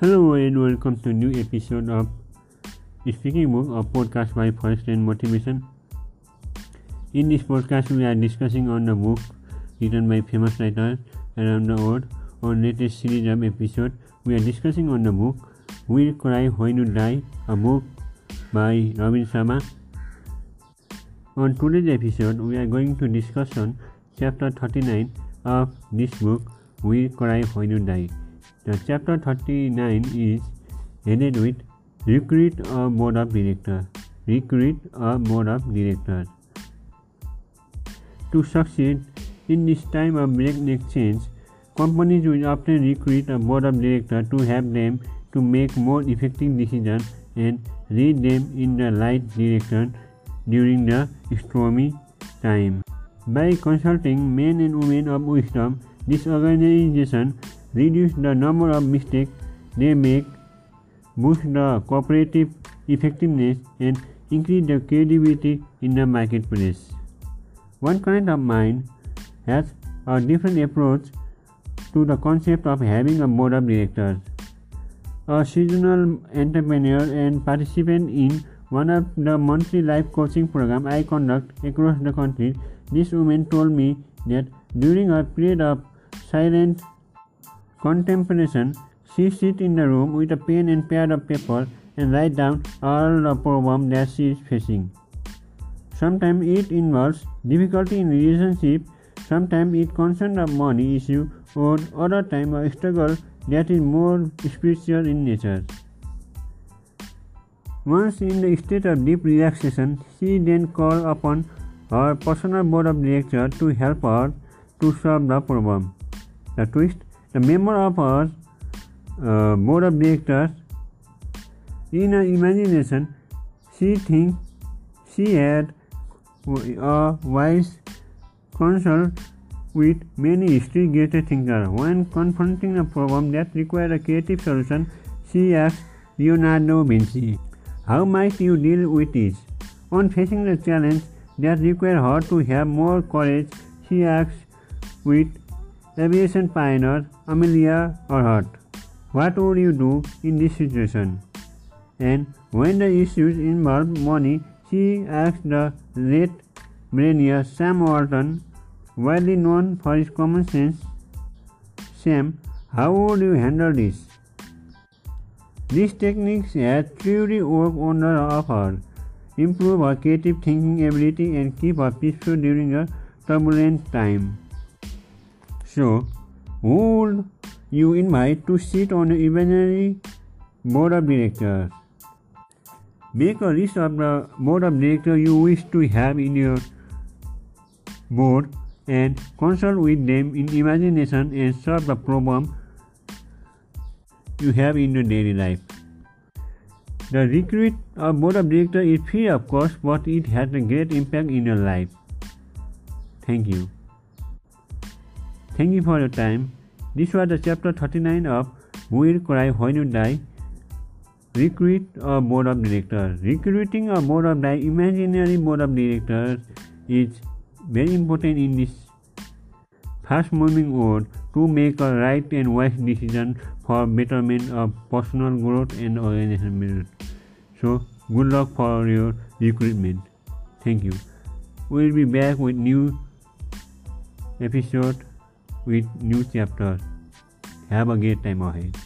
Hello and welcome to new episode of Speaking Book, a podcast by Forest and Motivation. In this podcast, we are discussing on the book written by famous writers around the world. On latest series of episode, we are discussing on the book Will Cry When You Die, a book by Robin Sharma. On today's episode, we are going to discuss on chapter 39 of this book, Will Cry When You Die. The chapter 39 is headed with Recruit a Board of Directors. Recruit a Board of Directors. To succeed in this time of breakneck change, companies will often recruit a board of directors to help them to make more effective decisions and lead them in the right direction during the stormy time. By consulting men and women of wisdom, this organization reduce the number of mistakes they make, boost the cooperative effectiveness, and increase the credibility in the marketplace. One client of mine has a different approach to the concept of having a board of directors. A seasonal entrepreneur and participant in one of the monthly life coaching programs I conduct across the country, this woman told me that during a period of silent contemplation, she sits in the room with a pen and pad of paper and write down all the problems that she is facing. Sometimes it involves difficulty in relationship, sometimes it concerns a money issue, or other time a struggle that is more spiritual in nature. Once in the state of deep relaxation, she then calls upon her personal board of directors to help her to solve the problem. The twist the member of her uh, board of directors in her imagination she thinks she had a wise counsel with many greater thinkers. When confronting a problem that required a creative solution, she asked Leonardo Vinci, How might you deal with this? On facing the challenge that required her to have more courage, she asked with aviation pioneer Amelia Earhart, what would you do in this situation? And when the issues involve money, she asked the late billionaire Sam Walton, widely known for his common sense. Sam, how would you handle this? These techniques have truly worked wonders of her, improve her creative thinking ability and keep her peaceful during a turbulent time. So, would you invite to sit on the imaginary board of directors? Make a list of the board of directors you wish to have in your board and consult with them in imagination and solve the problem you have in your daily life. The recruit of board of directors is free of course, but it has a great impact in your life. Thank you. Thank you for your time. This was the chapter 39 of Will Cry When You Die. Recruit a board of directors. Recruiting a board of directors, imaginary board of directors, is very important in this fast moving world to make a right and wise decision for betterment of personal growth and organizational growth. So, good luck for your recruitment. Thank you. We'll be back with new episode with new chapters. Have a great time ahead.